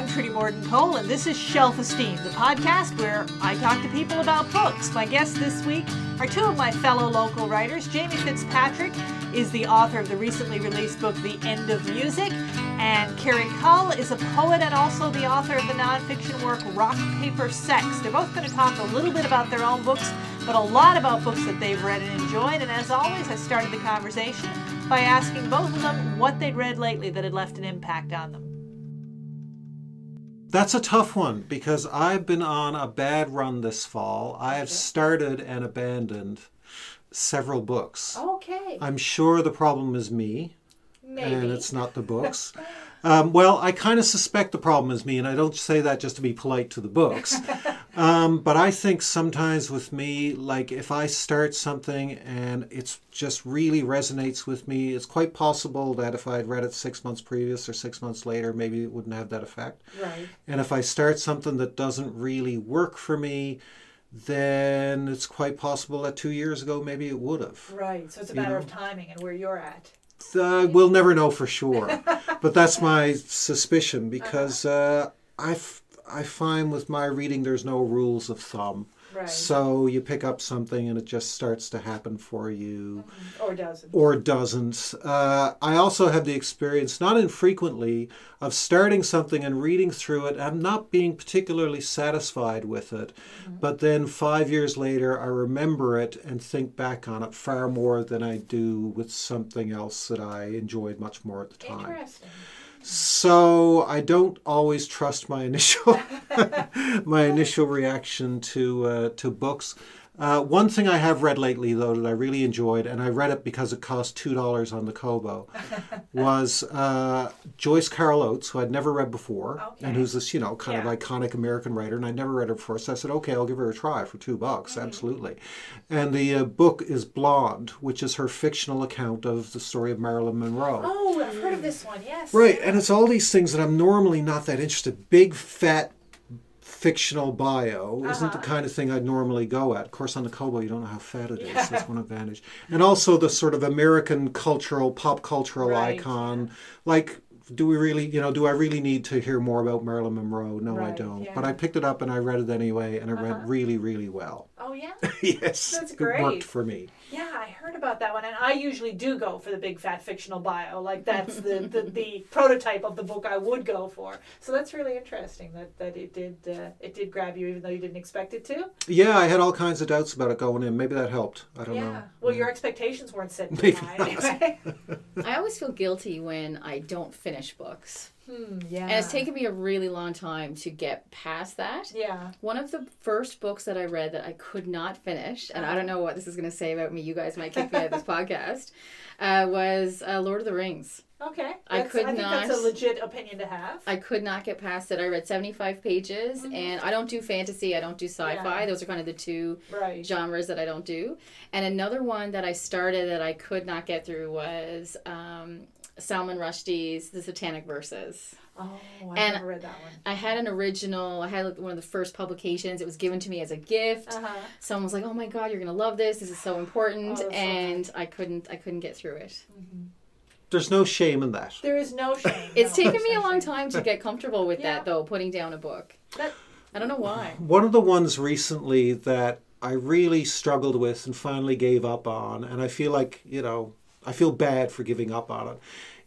I'm Trudy Morgan Cole, and this is Shelf Esteem, the podcast where I talk to people about books. My guests this week are two of my fellow local writers. Jamie Fitzpatrick is the author of the recently released book, The End of Music, and Kerri Cull is a poet and also the author of the nonfiction work Rock, Paper, Sex. They're both going to talk a little bit about their own books, but a lot about books that they've read and enjoyed. And as always, I started the conversation by asking both of them what they'd read lately that had left an impact on them. That's a tough one because I've been on a bad run this fall. I have started and abandoned several books. Okay. I'm sure the problem is me, Maybe. and it's not the books. um, well, I kind of suspect the problem is me, and I don't say that just to be polite to the books. um, but I think sometimes with me, like if I start something and it's just really resonates with me, it's quite possible that if I had read it six months previous or six months later, maybe it wouldn't have that effect. Right. And if I start something that doesn't really work for me, then it's quite possible that two years ago maybe it would have. Right. So it's a You matter know. of timing and where you're at. Uh, we'll never know for sure, but that's my suspicion because uh, I, f- I find with my reading there's no rules of thumb. Right. So you pick up something and it just starts to happen for you or doesn't. or doesn't. Uh, I also have the experience, not infrequently, of starting something and reading through it and not being particularly satisfied with it. But then five years later, I remember it and think back on it far more than I do with something else that I enjoyed much more at the time. Interesting. So I don't always trust my initial my initial reaction to uh, to books. Uh, one thing I have read lately, though, that I really enjoyed, and I read it because it cost two dollars on the Kobo, was uh, Joyce Carol Oates, who I'd never read before, Okay. and who's this, you know, kind Yeah. of iconic American writer, and I'd never read her before. So I said, okay, I'll give her a try for two bucks, Mm-hmm. absolutely. And the uh, book is Blonde, which is her fictional account of the story of Marilyn Monroe. Oh, I've heard of this one. Yes. Right, and it's all these things that I'm normally not that interested. Big fat fictional bio isn't the Uh-huh. kind of thing I'd normally go at. Of course, on the Kobo, you don't know how fat it is. That's one advantage. And also the sort of American cultural, pop cultural Right. icon. Like, do we really, you know, do I really need to hear more about Marilyn Monroe? No, I don't. yeah. But I picked it up and I read it anyway, and it Uh-huh. went really, really well. Oh yeah. yes, That's it great. worked for me. Yeah, I heard about that one, and I usually do go for the big fat fictional bio. Like that's the, the, the prototype of the book I would go for. So that's really interesting that, that it did uh, it did grab you, even though you didn't expect it to. Yeah, I had all kinds of doubts about it going in. Maybe that helped. I don't know. yeah. know. Well, your expectations weren't set Maybe high not. anyway. I always feel guilty when I don't finish books. Hmm, yeah. And it's taken me a really long time to get past that. Yeah. One of the first books that I read that I could not finish, and I don't know what this is going to say about me, you guys might kick me out of this podcast, uh, was uh, Lord of the Rings. Okay. I That's- could I think that's a legit opinion to have. I could not get past it. I read 75 pages, and I don't do fantasy, I don't do sci fi. Mm-hmm. Yeah. Those are kind of the two right. genres that I don't do. And another one that I started that I could not get through was um, Salman Rushdie's The Satanic Verses. Oh, I And- never read that one. I had an original. I had like, one of the first publications. It was given to me as a gift. Uh-huh. Someone was like, "Oh my God, you're gonna love this. This is so important," Oh, that's so and I couldn't. I couldn't get through it. There's no shame in that. There is no shame. It's No, taken me no a long shame. time to get comfortable with Yeah. that, though. Putting down a book. That- I don't know why. One of the ones recently that I really struggled with and finally gave up on, and I feel like, you know, I feel bad for giving up on it,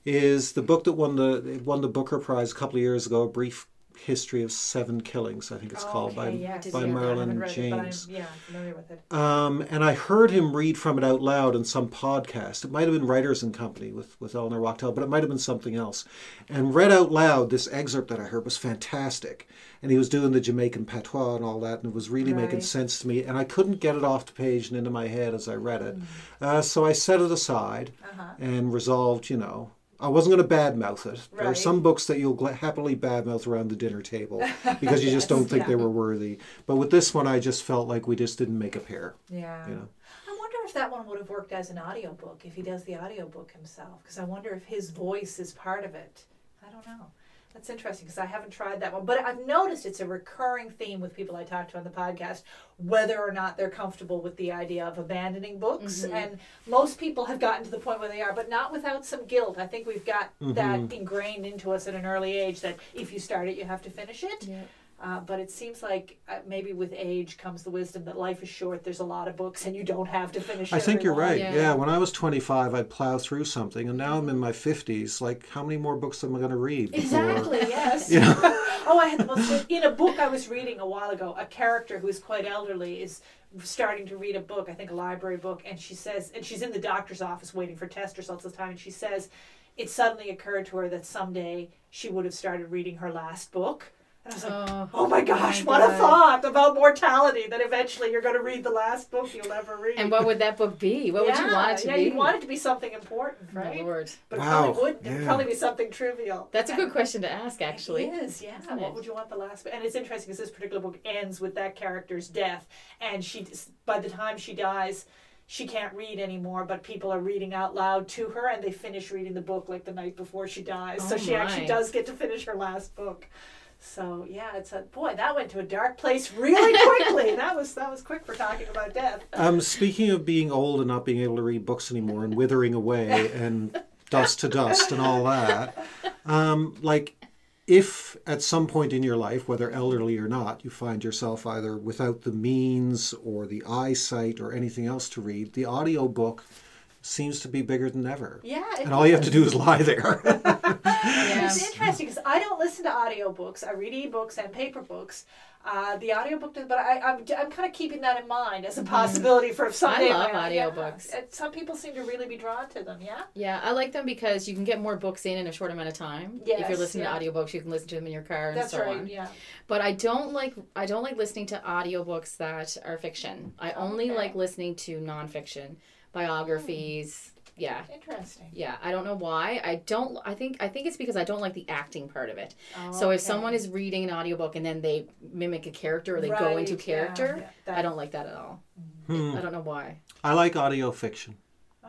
is the book that won the won the Booker Prize a couple of years ago, A Brief History of Seven Killings, I think it's called, by, Okay, yes. by I haven't Marlon it, James. but yeah, familiar with it. Um, and I heard him read from it out loud in some podcast. It might have been Writers and Company with, with Eleanor Wachtel, but it might have been something else. And read out loud, this excerpt that I heard was fantastic. And he was doing the Jamaican patois and all that, and it was really making sense to me. And I couldn't get it off the page and into my head as I read it. Uh, so I set it aside Uh-huh. and resolved, you know, I wasn't going to badmouth it. There are some books that you'll gla- happily badmouth around the dinner table because you just don't think yeah. they were worthy. But with this one, I just felt like we just didn't make a pair. Yeah. You know. I wonder if that one would have worked as an audiobook if he does the audiobook himself because I wonder if his voice is part of it. I don't know. That's interesting because I haven't tried that one. But I've noticed it's a recurring theme with people I talk to on the podcast, whether or not they're comfortable with the idea of abandoning books. Mm-hmm. And most people have gotten to the point where they are, but not without some guilt. I think we've got that ingrained into us at an early age that if you start it, you have to finish it. Yeah. Uh, but it seems like uh, maybe with age comes the wisdom that life is short. There's a lot of books, and you don't have to finish. I think you're one. right. Yeah. Yeah. when I was 25, I'd plow through something, and now I'm in my 50s. Like, how many more books am I going to read? before- Exactly. Yes. You know? oh, I had the most. In a book I was reading a while ago, a character who is quite elderly is starting to read a book. I think a library book, and she says, and she's in the doctor's office waiting for test results at the time, and she says, it suddenly occurred to her that someday she would have started reading her last book. And I was like, Oh, oh my gosh, my what a thought about mortality! That eventually you're going to read the last book you'll ever read. And what would that book be? What would you want it to yeah, be? you want it to be something important, Oh, right? Lord. But it probably would it'd yeah. probably be something trivial. That's a good question to ask, actually. It is, yeah. Isn't What it? would you want the last? book? And it's interesting because this particular book ends with that character's death, and she, by the time she dies, she can't read anymore. But people are reading out loud to her, and they finish reading the book like the night before she dies. so Oh, she actually does get to finish her last book. So yeah, it's a boy that went to a dark place really quickly. that was that was quick for talking about death. Um, speaking of being old and not being able to read books anymore and withering away and dust to dust and all that, um, like if at some point in your life, whether elderly or not, you find yourself either without the means or the eyesight or anything else to read, the audiobook seems to be bigger than ever. Yeah, it And all you have to do is lie there. Yeah. It's interesting because I don't listen to audiobooks. I read ebooks and paper books. Uh, the audiobook, does, but I, I'm, I'm kind of keeping that in mind as a possibility for if someday. Love I- yeah. audiobooks. Uh, Some people seem to really be drawn to them. Yeah. Yeah, I like them because you can get more books in in a short amount of time. if you're listening yeah. to audiobooks, you can listen to them in your car and That's so right. on. Yeah. But I don't like I don't like listening to audiobooks that are fiction. I only Okay. like listening to nonfiction, biographies. Yeah. Interesting. Yeah, I don't know why. I don't I think I think it's because I don't like the acting part of it. Oh, So if okay. someone is reading an audiobook and then they mimic a character or they go into character, yeah, that- I don't like that at all. Hmm. I don't know why. I like audio fiction.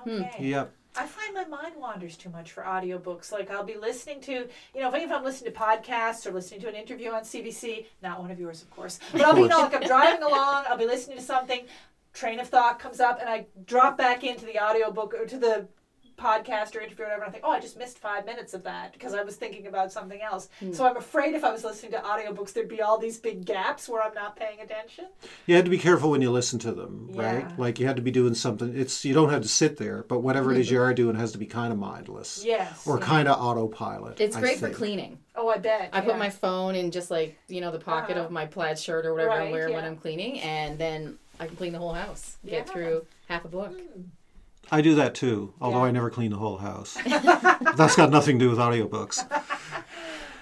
Okay. Yep. I find my mind wanders too much for audiobooks. Like I'll be listening to, you know, if I'm listening to podcasts or listening to an interview on CBC, not one of yours, of course, but I'll be, you know, like I'm driving along, I'll be listening to something, train of thought comes up, and I drop back into the audiobook or to the podcast or interview or whatever, and I think, oh, I just missed five minutes of that because I was thinking about something else. So I'm afraid if I was listening to audiobooks, there'd be all these big gaps where I'm not paying attention. You had to be careful when you listen to them, Yeah. right? Like you had to be doing something. It's you don't have to sit there, but whatever it is you are doing has to be kind of mindless Yes. or yeah. kind of autopilot. It's I great for cleaning. Oh, I bet. I put my phone in just like you know the pocket Uh-huh. of my plaid shirt or whatever I Right, wear when. I'm cleaning, and then I can clean the whole house. Yeah. Get through half a book. I do that too, although Yeah. I never clean the whole house. That's got nothing to do with audiobooks.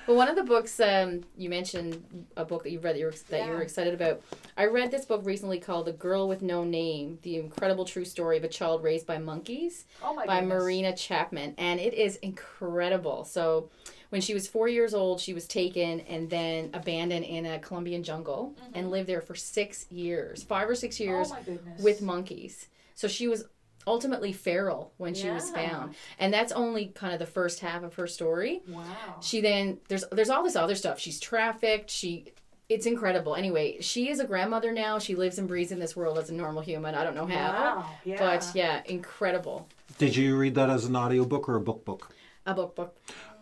But one of the books um, you mentioned a book that you read that you were, that you were excited about. I read this book recently called "The Girl with No Name: The Incredible True Story of a Child Raised by Monkeys" oh my by goodness. Marina Chapman, and it is incredible. So, when she was four years old, she was taken and then abandoned in a Colombian jungle and mm-hmm. lived there for six years, five or six oh years oh with monkeys. So she was ultimately feral when she was found, and that's only kind of the first half of her story. Wow. She then there's there's all this other stuff. She's trafficked. She it's incredible. Anyway, she is a grandmother now. She lives and breathes in this world as a normal human. I don't know how, Wow. Yeah. but yeah, incredible. Did you read that as an audiobook or a book book? A book book.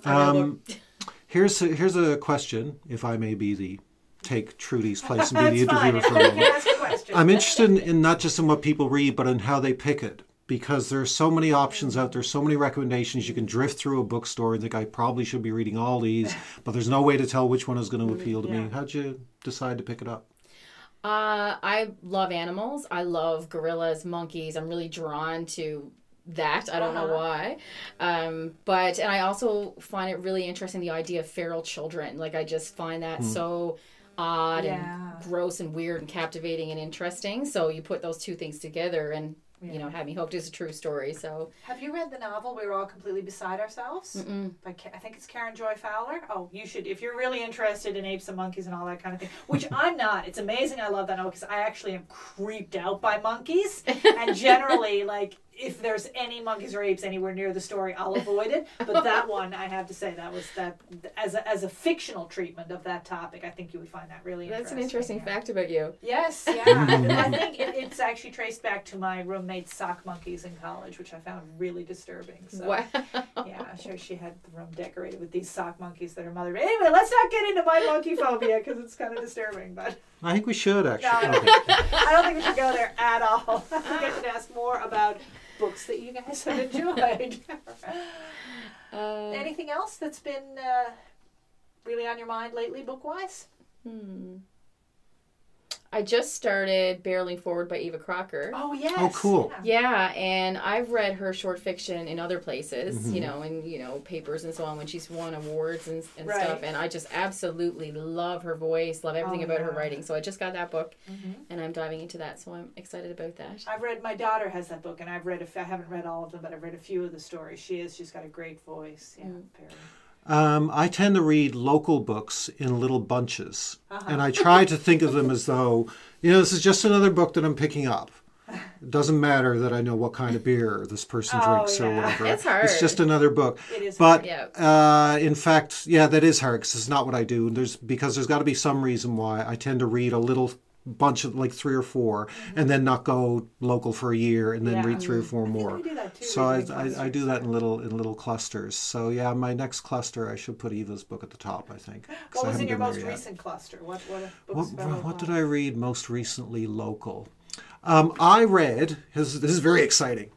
A real Um. Here's a, here's a question, if I may be the take Trudy's place and be the That's fine. interviewer for a moment. can ask a question. I'm interested in, in not just in what people read, but in how they pick it. Because there are so many options out there, so many recommendations. You can drift through a bookstore and think I probably should be reading all these, but there's no way to tell which one is going to appeal to me. How'd you decide to pick it up? Uh, I love animals. I love gorillas, monkeys. I'm really drawn to that. I don't know Uh-huh. why. Um, but, and I also find it really interesting the idea of feral children. Like, I just find that so odd Yeah. and gross and weird and captivating and interesting. So you put those two things together and, you know, have me hooked. It's a true story. So, Have you read the novel We Were All Completely Beside Ourselves? mm-mm. By Ka- I think it's Karen Joy Fowler. Oh, you should if you're really interested in apes and monkeys and all that kind of thing. Which I'm not. It's amazing. I love that novel because I actually am creeped out by monkeys, and generally, like if there's any monkeys or apes anywhere near the story, I'll avoid it. But that one, I have to say, that was that as a, as a fictional treatment of that topic. I think you would find that really That's an interesting. interesting yeah. fact about you. Yes, yeah. I think it, it's actually traced back to my roommate's sock monkeys in college, which I found really disturbing. So. Wow. Yeah, I'm sure she had the room decorated with these sock monkeys that her mother. Anyway, let's not get into my monkey phobia because it's kind of disturbing. But I think we should no, actually. I, don't think, I don't think we should go there at all. we get to ask more about books that you guys have enjoyed. Uh, Anything else that's been uh, really on your mind lately, book wise? hmm. I just started Barreling Forward by Eva Crocker. Oh yes. Oh, cool. Yeah. Yeah, and I've read her short fiction in other places, Mm-hmm. you know, in you know papers and so on when she's won awards and, and Right. stuff. And I just absolutely love her voice, love everything Oh, about her yeah. Mm-hmm. writing. So I just got that book, and I'm diving into that. So I'm excited about that. I've read. My daughter has that book, and I've read. A f- I haven't read all of them, but I've read a few of the stories. She is. She's got a great voice. Yeah. Mm. Very. Um, I tend to read local books in little bunches, Uh-huh. and I try to think of them as though, you know, this is just another book that I'm picking up. It doesn't matter that I know what kind of beer this person Oh, drinks or whatever. It's hard. It's just another book. It is But Yeah. uh, in fact, yeah, that is hard because it's not what I do. There's because there's got to be some reason why I tend to read a little bunch of like three or 4 and then not go local for a year and then Mm-hmm. Yeah. read three or four I more. we do that too, So I, I, I do that in little in little clusters. So yeah, my next cluster I should put Eva's book at the top. I think What I was in your most recent cluster? What what What, what did? I read most recently local? Um, I read, this, this is very exciting,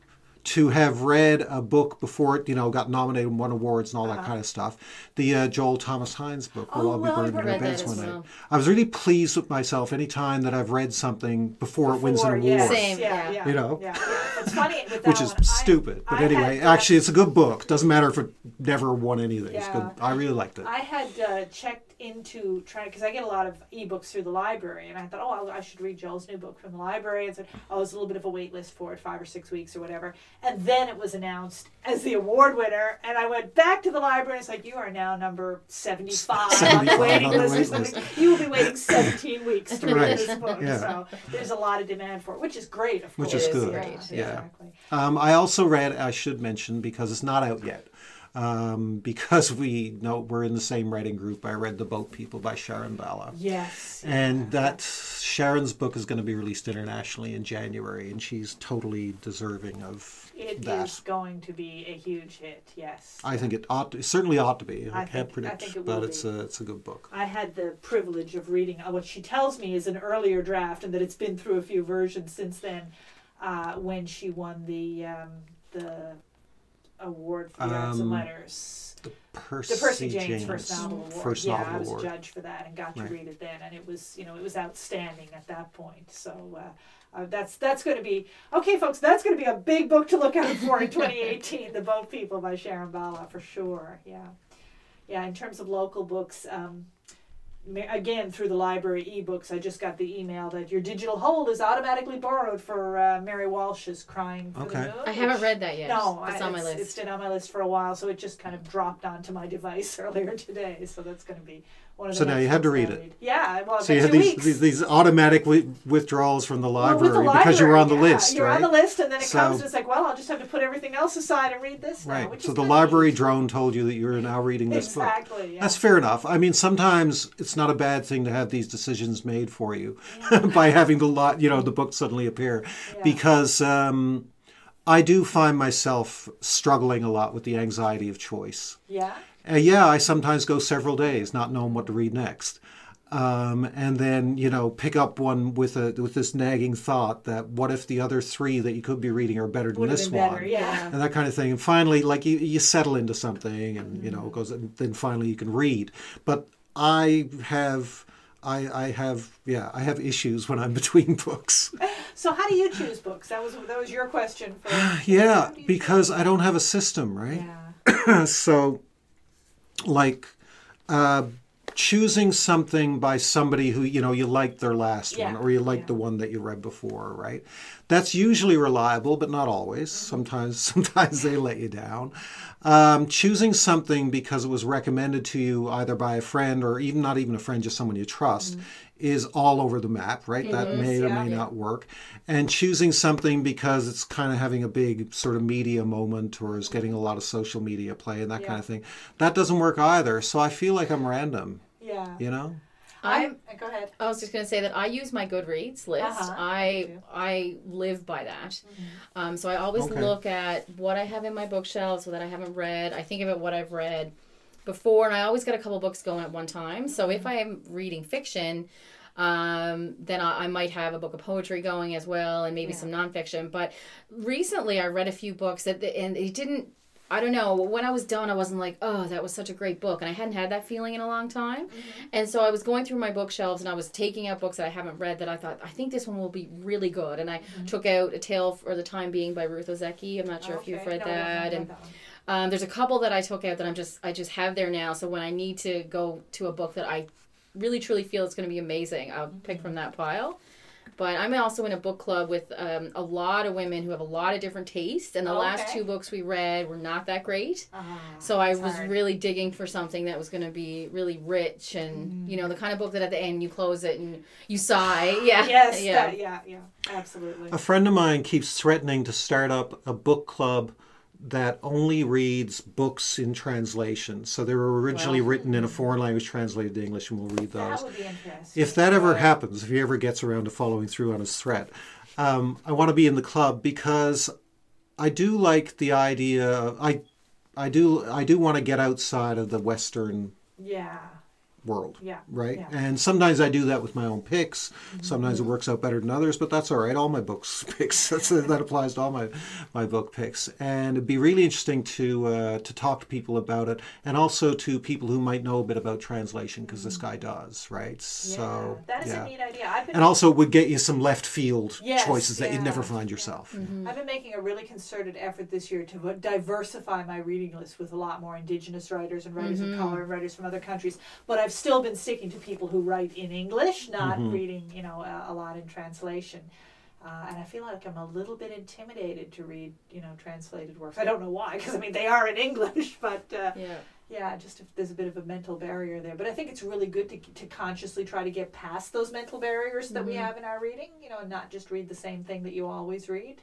to have read a book before it, you know, got nominated and won awards and all that kind of stuff. The uh, Joel Thomas Hines book, Will Oh, All Be well, Burned in Our read Beds as One Night. well. I was really pleased with myself anytime that I've read something before, it wins an Before, award. yes, Same, yeah, yeah. yeah, You know? Yeah, yeah. It's funny with Which is one, I- stupid, but I anyway, had, actually, it's a good book. Doesn't matter if it never won anything. It's Yeah. good. I really liked it. I had uh, checked into trying because I get a lot of ebooks through the library, and I thought, oh, I, I should read Joel's new book from the library. And said, oh, there's a little bit of a wait list for it, five or six weeks or whatever. And then it was announced as the award winner, and I went back to the library. and It's like you are now number seventy-five, on the waiting on the list. or wait something. list. You will be waiting seventeen weeks to read Right. this book. Yeah. So there's a lot of demand for it, which is great, of Which course. is It is good. great, yeah. Exactly. Um, I also read, I should mention, because it's not out yet, um, because we know we're in the same writing group, I read The Boat People by Sharon Bala. Yes. And that Sharon's book is going to be released internationally in January, and she's totally deserving of It is that. going to be a huge hit. Yes. I think it ought to, it certainly ought to be. I, I can't think- I predict, think it but it's be. a it's a good book. I had the privilege of reading uh, what she tells me is an earlier draft, and that it's been through a few versions since then. Uh, when she won the um, the award for the arts and Um, letters, The Percy, the Percy Janes, first novel award. First yeah, novel I was award. a judge for that and got to read it then, and it was you know it was outstanding at that point. So. Uh, uh, that's that's going to be okay, folks. That's going to be a big book to look out for in 2018. the Boat People by Sharon Bala for sure. Yeah, yeah. In terms of local books, um, again through the library ebooks, I just got the email that your digital hold is automatically borrowed for uh, Mary Walsh's "Crying for Okay. the Moon." I haven't read that yet. No, it's I- on my It's list. been on my list for a while, so it just kind of dropped onto my device earlier today. So that's going to be one of the. So now you had to read it. Yeah, well, So you had these, these these automatic withdrawals from the library, with the because you were on the yeah, list, You're right? on the list, and then it So- comes and it's like, well, I'll just have to put everything else aside and read this now. Right. Which So the library drone told you that you were now reading this book. Exactly. Yeah. That's fair enough. I mean, sometimes it's not a bad thing to have these decisions made for you by having the lot, you know, the book suddenly appear, Yeah. because um, I do find myself struggling a lot with the anxiety of choice. yeah. Uh, yeah, I sometimes go several days not knowing what to read next. Um, and then you know pick up one with a with this nagging thought that what if the other three that you could be reading are better than Would have this been better. one Yeah. and that kind of thing. And finally, like you, you settle into something, and you know, it goes. And then finally, you can read. But I have, I, I have, yeah, I have issues when I'm between books. So how do you choose books? That was that was your question for. yeah, How do you because I don't have a system, right? Yeah. so, like, uh, choosing something by somebody who you know you liked their last one, or you liked yeah. the one that you read before, right? That's usually reliable, but not always. Sometimes, sometimes they let you down. Um, choosing something because it was recommended to you either by a friend or even not even a friend, just someone you trust, is all over the map, right? That may or yeah. may not work. And choosing something because it's kind of having a big sort of media moment or is getting a lot of social media play and that Yeah. kind of thing, that doesn't work either. So I feel like I'm random, Yeah. you know? I'm, go ahead. I was just going to say that I use my Goodreads list. Uh-huh, I me too. Mm-hmm. I live by that. Um, so I always Okay. look at what I have in my bookshelves that I haven't read. I think about what I've read before, and I always get a couple books going at one time. So Mm-hmm. if I am reading fiction, um, then I, I might have a book of poetry going as well, and maybe Yeah. some nonfiction. But recently, I read a few books that and it didn't. I don't know. When I was done, I wasn't like, oh, that was such a great book. And I hadn't had that feeling in a long time. And so I was going through my bookshelves and I was taking out books that I haven't read that I thought, I think this one will be really good. And I took out A Tale for the Time Being by Ruth Ozeki. I'm not sure if you've read No, that. And that. Um, there's a couple that I took out that I'm just, I just have there now. So when I need to go to a book that I really truly feel is going to be amazing, I'll pick from that pile. But I'm also in a book club with um, a lot of women who have a lot of different tastes, and the last Okay. two books we read were not that great. Ah, So I was hard. really digging for something that was going to be really rich and you know the kind of book that at the end you close it and you sigh. Yeah. Yes, Yeah. that, yeah, yeah, absolutely. A friend of mine keeps threatening to start up a book club that only reads books in translation. So they were originally Wow. written in a foreign language translated to English, and we'll read those. That would be interesting. If that ever happens, if he ever gets around to following through on his threat, um, I want to be in the club because I do like the idea. I, I do. I do want to get outside of the Western yeah, world. Yeah, Right. yeah. And sometimes I do that with my own picks. Sometimes it works out better than others, but that's all right. All my books picks. That's, that applies to all my my book picks. And it'd be really interesting to uh, to talk to people about it, and also to people who might know a bit about translation, because this mm. guy does. Right. So that is yeah. a neat idea. I've been And also would get you some left field Yes, choices that you'd never find yeah. yourself. Mm-hmm. Mm-hmm. I've been making a really concerted effort this year to diversify my reading list with a lot more Indigenous writers and writers of mm-hmm. color and writers from other countries. But I've still been sticking to people who write in English, not reading, you know, a, a lot in translation. Uh, and I feel like I'm a little bit intimidated to read, you know, translated works. I don't know why, because I mean they are in English, but uh, Yeah. yeah, just if there's a bit of a mental barrier there. But I think it's really good to, to consciously try to get past those mental barriers that we have in our reading, you know, and not just read the same thing that you always read.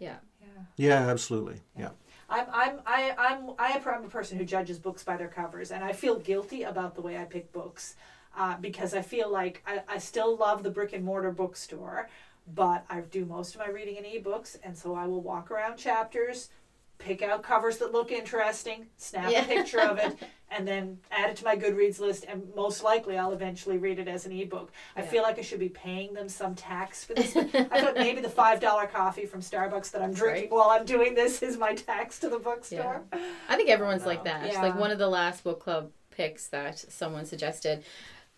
Yeah. Yeah. Yeah, absolutely. Yeah. I'm I'm I I'm I am a person who judges books by their covers, and I feel guilty about the way I pick books, uh, because I feel like I, I still love the brick and mortar bookstore, but I do most of my reading in ebooks, and so I will walk around chapters, pick out covers that look interesting, snap Yeah. a picture of it, and then add it to my Goodreads list, and most likely I'll eventually read it as an ebook. I feel like I should be paying them some tax for this. I thought maybe the five dollar coffee from Starbucks that I'm drinking Right. while I'm doing this is my tax to the bookstore. I think everyone's like that. Yeah. Like one of the last book club picks that someone suggested.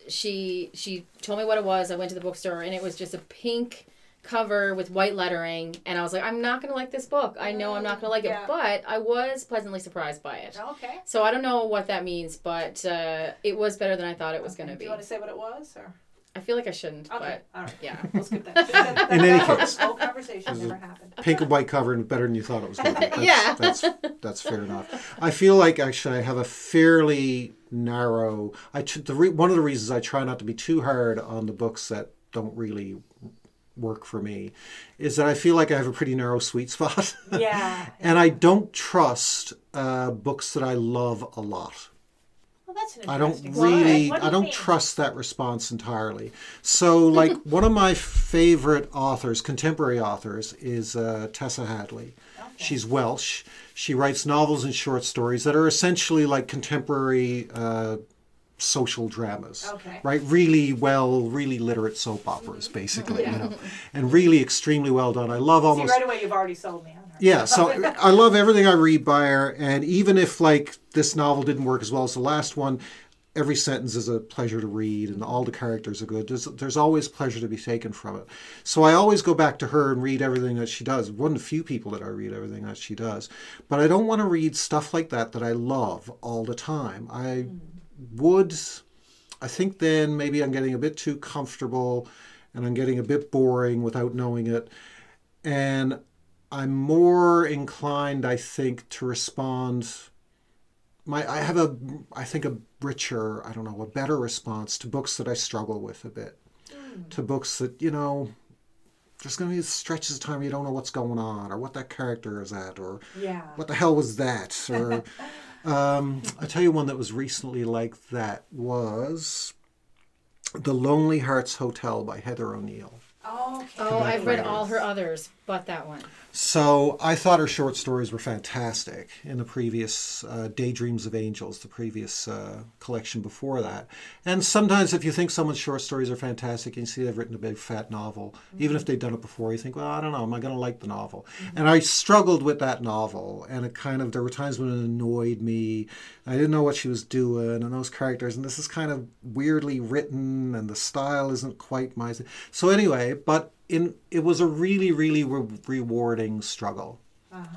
She she told me what it was. I went to the bookstore and it was just a pink cover with white lettering and I was like I'm not going to like this book. I know I'm not going to like Yeah. it, but I was pleasantly surprised by it. Okay. So I don't know what that means, but uh, it was better than I thought it was going to Do be. you want to say what it was, or I feel like I shouldn't, okay? All right. but yeah. We'll skip that. Just that- In any case. whole conversation never happened. pink and white cover and better than you thought it was going to be. That's, Yeah. that's that's fair enough. I feel like actually I have a fairly narrow. I the re, one of the reasons I try not to be too hard on the books that don't really work for me is that I feel like I have a pretty narrow sweet spot, Yeah. and I don't trust uh, books that I love a lot. Well, that's I don't really, do I don't mean? trust that response entirely. So, like, one of my favorite authors, contemporary authors, is uh, Tessa Hadley. She's Welsh. She writes novels and short stories that are essentially like contemporary uh, social dramas. Okay. Right? Really well, really literate soap operas, mm-hmm. basically, you know, and really extremely well done. I love See, almost. right away, you've already sold me on her. Yeah, so I love everything I read by her, and even if like this novel didn't work as well as the last one, every sentence is a pleasure to read, and all the characters are good. There's there's always pleasure to be taken from it. So I always go back to her and read everything that she does. One of the few people that I read everything that she does, but I don't want to read stuff like that that I love all the time. I mm. Would. I think then maybe I'm getting a bit too comfortable and I'm getting a bit boring without knowing it. and I'm more inclined, I think, to respond. My I have a I think a richer I don't know a better response to books that I struggle with a bit, hmm. to books that you know. There's going to be stretches of time where you don't know what's going on, or what that character is at, or Yeah. what the hell was that? Or um, I tell you one that was recently like that was The Lonely Hearts Hotel by Heather O'Neill. Okay. Oh, I've read all her others, but that one. So I thought her short stories were fantastic in the previous uh, Daydreams of Angels, the previous uh, collection before that. And sometimes, if you think someone's short stories are fantastic, and you see they've written a big fat novel, even if they've done it before, you think, well, I don't know, am I going to like the novel? And I struggled with that novel, and it kind of there were times when it annoyed me. I didn't know what she was doing, and those characters, and this is kind of weirdly written, and the style isn't quite my. So anyway, but in it was a really really re- rewarding struggle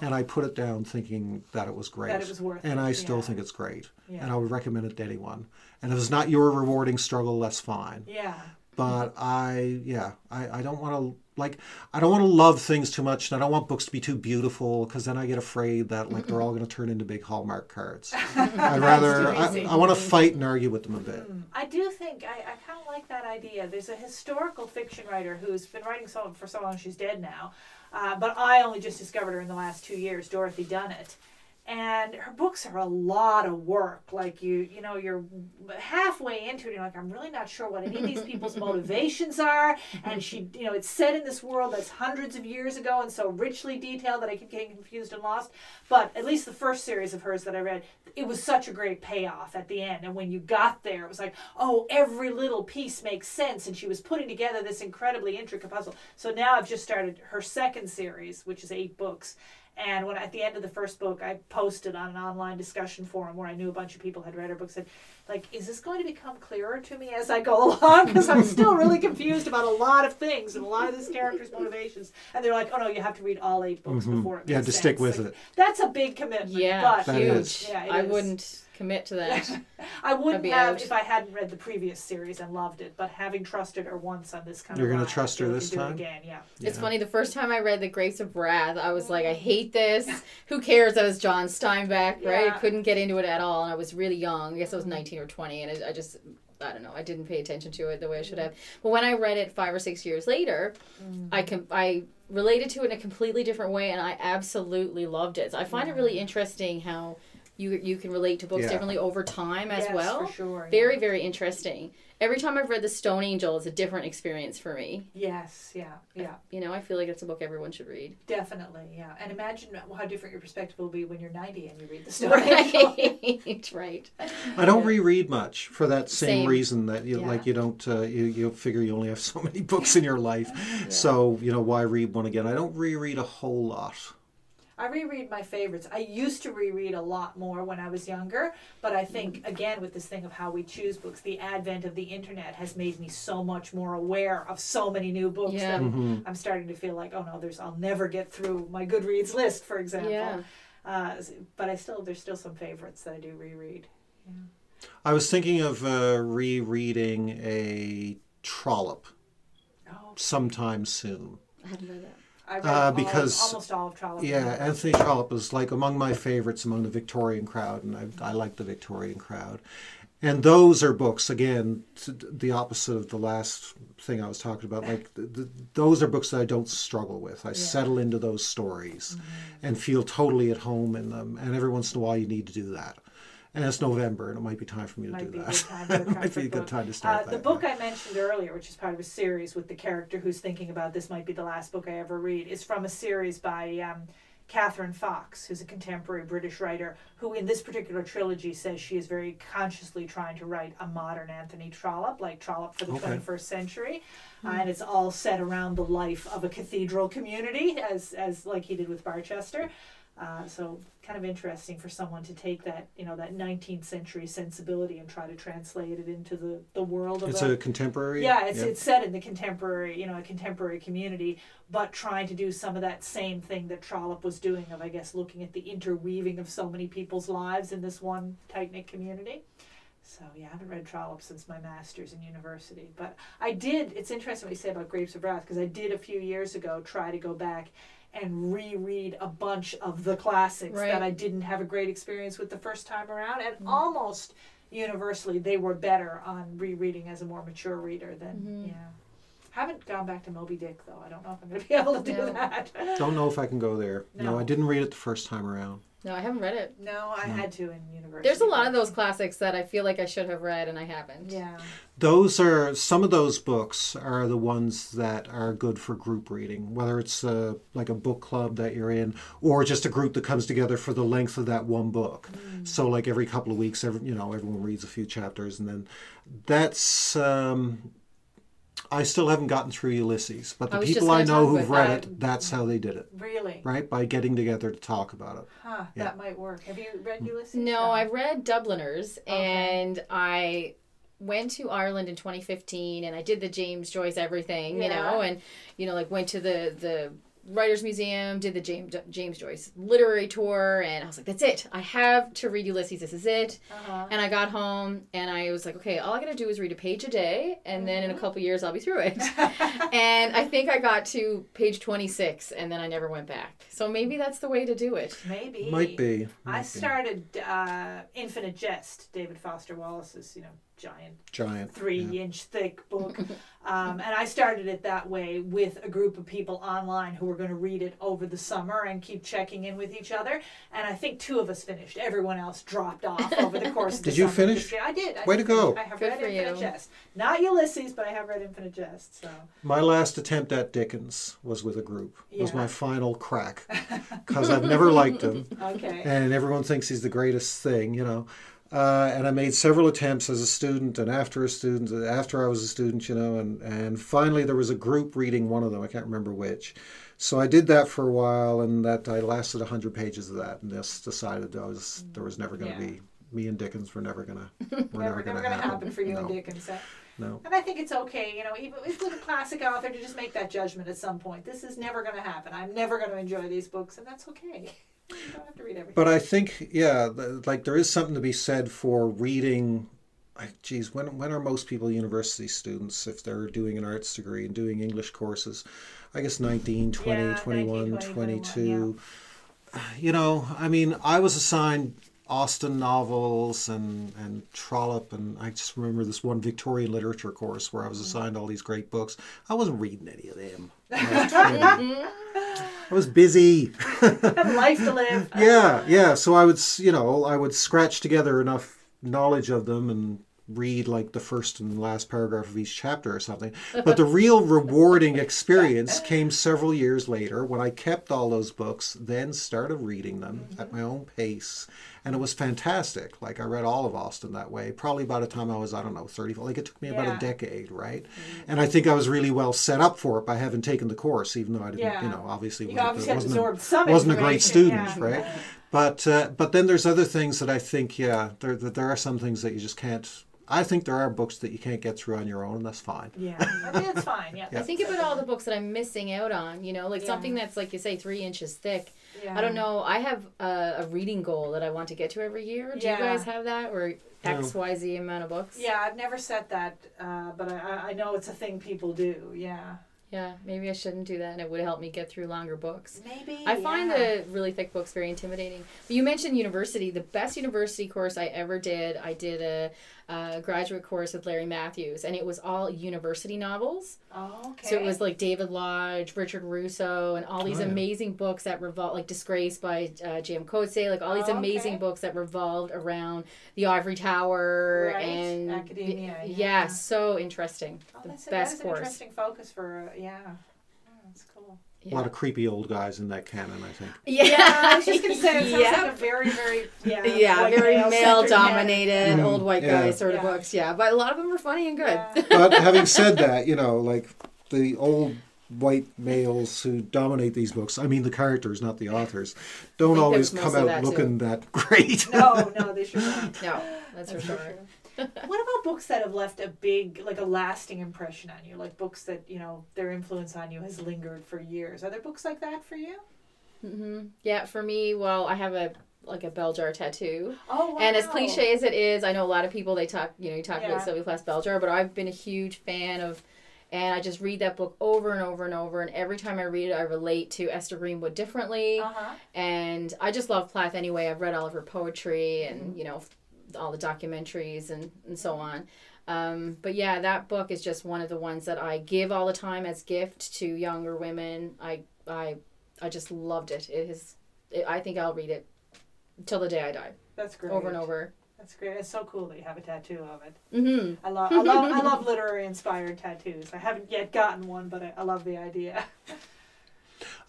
and i put it down thinking that it was great Uh-huh. That it was worth and it, i still yeah. think it's great Yeah. and i would recommend it to anyone and if it's not your rewarding struggle that's fine Yeah. but i yeah i, I don't want to like i don't want to love things too much and i don't want books to be too beautiful because then i get afraid that like they're all going to turn into big hallmark cards i'd rather I. I want to fight and argue with them a bit I do think I, I kind of like that idea. There's a historical fiction writer who's been writing so for so long she's dead now, uh, but I only just discovered her in the last two years. Dorothy Dunnett, and her books are a lot of work. Like you, you know, you're halfway into it, and you're like, I'm really not sure what any of these people's motivations are. And she, you know, it's set in this world that's hundreds of years ago and so richly detailed that I keep getting confused and lost. But at least the first series of hers that I read, it was such a great payoff at the end. And when you got there, it was like, oh, every little piece makes sense. And she was putting together this incredibly intricate puzzle. So now I've just started her second series, which is eight books. And when at the end of the first book, I posted on an online discussion forum where I knew a bunch of people had read her book, said, like, is this going to become clearer to me as I go along? Because I'm still really confused about a lot of things and a lot of this character's motivations. And they're like, oh no, you have to read all eight books mm-hmm. before it You have makes to stick with Like, it. That's a big commitment. Yeah, but huge. Yeah, it I is. wouldn't commit to that. I wouldn't have out. if I hadn't read the previous series and loved it. But having trusted her once on this kind of You're gonna ride, trust her I feel we this can do it time? again. Yeah. It's Yeah. funny. The first time I read The Grapes of Wrath, I was like, I mm-hmm. hate this. Who cares? That was John Steinbeck, right? Yeah. I couldn't get into it at all, and I was really young. I guess I was 19 or 20, and I, I just, I don't know, I didn't pay attention to it the way I should mm. have. But when I read it five or six years later, I mm. com- I related to it in a completely different way, and I absolutely loved it. So I find it really mm. interesting how you you can relate to books Yeah. differently over time as Yes, well. for sure. Very, very interesting. Every time I've read The Stone Angel, it's a different experience for me. Yes. Yeah. Yeah. You know, I feel like it's a book everyone should read. Definitely. Yeah. And imagine how different your perspective will be when you're 90 and you read the story. Right, right. I don't reread much for that same, Same. reason that you Yeah. like you don't uh, you you figure you only have so many books in your life, so you know why read one again? I don't reread a whole lot. I reread my favorites. I used to reread a lot more when I was younger, but I think again with this thing of how we choose books, the advent of the internet has made me so much more aware of so many new books Yeah. that Mm-hmm. I'm starting to feel like, oh no, there's I'll never get through my Goodreads list, for example. Yeah. Uh, but I still there's still some favorites that I do reread. Yeah. I was thinking of uh, rereading a Trollope Oh, sometime soon. I haven't read that. I read Uh, all- because- almost all of Trollope. Yeah, Anthony Trollope is like among my favorites among the Victorian crowd, and I, I like the Victorian crowd. And those are books again, the opposite of the last thing I was talking about. Like th th those are books that I don't struggle with. I settle into those stories and feel totally at home in them. And every once in a while, you need to do that. And it's November, and it might be time for me to might do be that. time it might be a good time to start Uh, that. the book I mentioned earlier, which is part of a series with the character who's thinking about this might be the last book I ever read, is from a series by um, Catherine Fox, who's a contemporary British writer, who in this particular trilogy says she is very consciously trying to write a modern Anthony Trollope, like Trollope for the Okay. 21st century. Uh, and it's all set around the life of a cathedral community, as, as like he did with Barchester. Uh, so kind of interesting for someone to take that you know that 19th century sensibility and try to translate it into the, the world of it's a, a contemporary. yeah it's it's set in the contemporary you know a contemporary community but trying to do some of that same thing that Trollope was doing of I guess looking at the interweaving of so many people's lives in this one tight knit community So yeah, I haven't read Trollope since my master's in university. But I did. It's interesting what you say about Grapes of Wrath because I did a few years ago try to go back and reread a bunch of the classics Right. that I didn't have a great experience with the first time around, and Mm-hmm. almost universally they were better on rereading as a more mature reader than Mm-hmm. yeah. Haven't gone back to Moby Dick though. I don't know if I'm going to be able to do No. that. Don't know if I can go there. No, No. I didn't read it the first time around. No, I haven't read it. No, I had to in university. There's a lot of those classics that I feel like I should have read and I haven't. Yeah. Those are some of those books are the ones that are good for group reading, whether it's uh, like a book club that you're in, or just a group that comes together for the length of that one book. So, like every couple of weeks, every, you know, everyone reads a few chapters, and then that's. Um, I still haven't gotten through Ulysses, but the was just people I know who've read that. it, that's how they did it, Really? right? By getting together to talk about it. Huh, Yeah. that might work. Have you read mm. Ulysses? No, I've read Dubliners Okay. and I went to Ireland in 2015 and I did the James Joyce everything, you know, and you know like went to the the Writers Museum, did the James James Joyce literary tour and I was like that's it. I have to read Ulysses. This is it. Uh-huh. And I got home and I was like, okay, all I got to do is read a page a day and then in a couple years I'll be through it. and I think I got to page 26 and then I never went back. So maybe that's the way to do it. Maybe. Might be. I might be. started uh, Infinite Jest, David Foster Wallace's, you know, giant giant. three yeah. inch thick book. um, and I started it that way with a group of people online who were going to read it over the summer and keep checking in with each other. And I think two of us finished. Everyone else dropped off over the course of the Did you summer. finich? I did. I Way did to go. I have Good read for Infinite you. Jest. Not Ulysses, but I have read Infinite Jest. So My last attempt at Dickens was with a group. Was my final crack because I've never liked him, okay. and everyone thinks he's the greatest thing, you know. Uh, and I made several attempts as a student and after a student, after I was a student, you know, and, and finally there was a group reading one of them. I can't remember which. So I did that for a while, and that I lasted hundred pages of that, and just decided I was there was never going to Yeah. be me and Dickens were never going to were never, never going to to happen for you no, and Dickens. No. And I think it's okay, you know, even with a classic author to just make that judgment at some point. This is never going to happen. I'm never going to enjoy these books, and that's okay. You don't have to read everything. But I think, yeah, like there is something to be said for reading. Like, geez, when when are most people university students if they're doing an arts degree and doing English courses? I guess 19, 20, Yeah, 21, 19, 22. You know, I mean, I was assigned Austen novels and, and Trollope, and I just remember this one Victorian literature course where I was assigned all these great books. I wasn't reading any of them. when I was 20. I was busy. have life to live. yeah, yeah. So I would, you know, I would scratch together enough knowledge of them and read like the first and last paragraph of each chapter or something. But the real rewarding experience came several years later when I kept all those books, then started reading them at my own pace. And it was fantastic. Like I read all of Austen that way, probably by the time I was, I don't know, 30. Like it took me about a decade, right? And I think I was really well set up for it by having taken the course, even though I didn't, Yeah. you know, obviously You wasn't, obviously wasn't, a, wasn't a great student, yeah. right? But uh, but then there's other things that I think, yeah, there there there are some things that you just can't. I think there are books that you can't get through on your own, and that's fine. Yeah, I mean, it's fine. Yeah. I think about all the books that I'm missing out on, you know, like Yeah. something that's like you say three inches thick. Yeah. I don't know. I have a, a reading goal that I want to get to every year. Do Yeah. you guys have that or X Y Z amount of books? Yeah, I've never set that, uh, but I, I- I know it's a thing people do. Yeah. Yeah, maybe I shouldn't do that, and it would help me get through longer books. Maybe. I find yeah. the really thick books very intimidating. But you mentioned university. The best university course I ever did, I did a, a graduate course with Larry Matthews, and it was all university novels. Oh, okay. So it was like David Lodge, Richard Russo, and all these Oh, yeah. amazing books that revolve, like Disgrace by uh, J.M. Coetzee, like all these Oh, amazing okay. books that revolved around the Ivory Tower Right, and academia, yeah. yeah. so interesting. Oh, the that's, a, best that's an course. interesting focus for, uh, yeah. Oh, that's cool. A lot of creepy old guys in that canon, I think. Yeah, Yeah, I was just going to say, it sounds yeah. like a very, very, yeah. yeah, very male-centric male dominated, Mm, old white yeah. guy sort of Yeah. books. Yeah, but a lot of them were funny and good. Yeah. But having said that, you know, like the old white males who dominate these books, I mean the characters, not the authors, don't always come out that, too. looking that great. No, no, they should not. No, that's for sure. what about books that have left a big, like a lasting impression on you? Like books that, you know, their influence on you has lingered for years. Are there books like that for you? Mm-hmm. Yeah, for me, well, I have a like a bell jar tattoo. Oh, wow. And as cliche as it is, I know a lot of people they talk, you know, you talk Yeah. about Sylvia Plath's bell jar, but I've been a huge fan of, and I just read that book over and over and over, and every time I read it, I relate to Esther Greenwood differently, Uh-huh. and I just love Plath anyway. I've read all of her poetry and you know all the documentaries and and so on. Um, but yeah, that book is just one of the ones that I give all the time as gift to younger women. I I I just loved it. It is. It, I think I'll read it till the day I die, That's great. over and over. That's great. It's so cool that you have a tattoo of it. hmm I love, I love, I love literary inspired tattoos. I haven't yet gotten one, but I, I love the idea.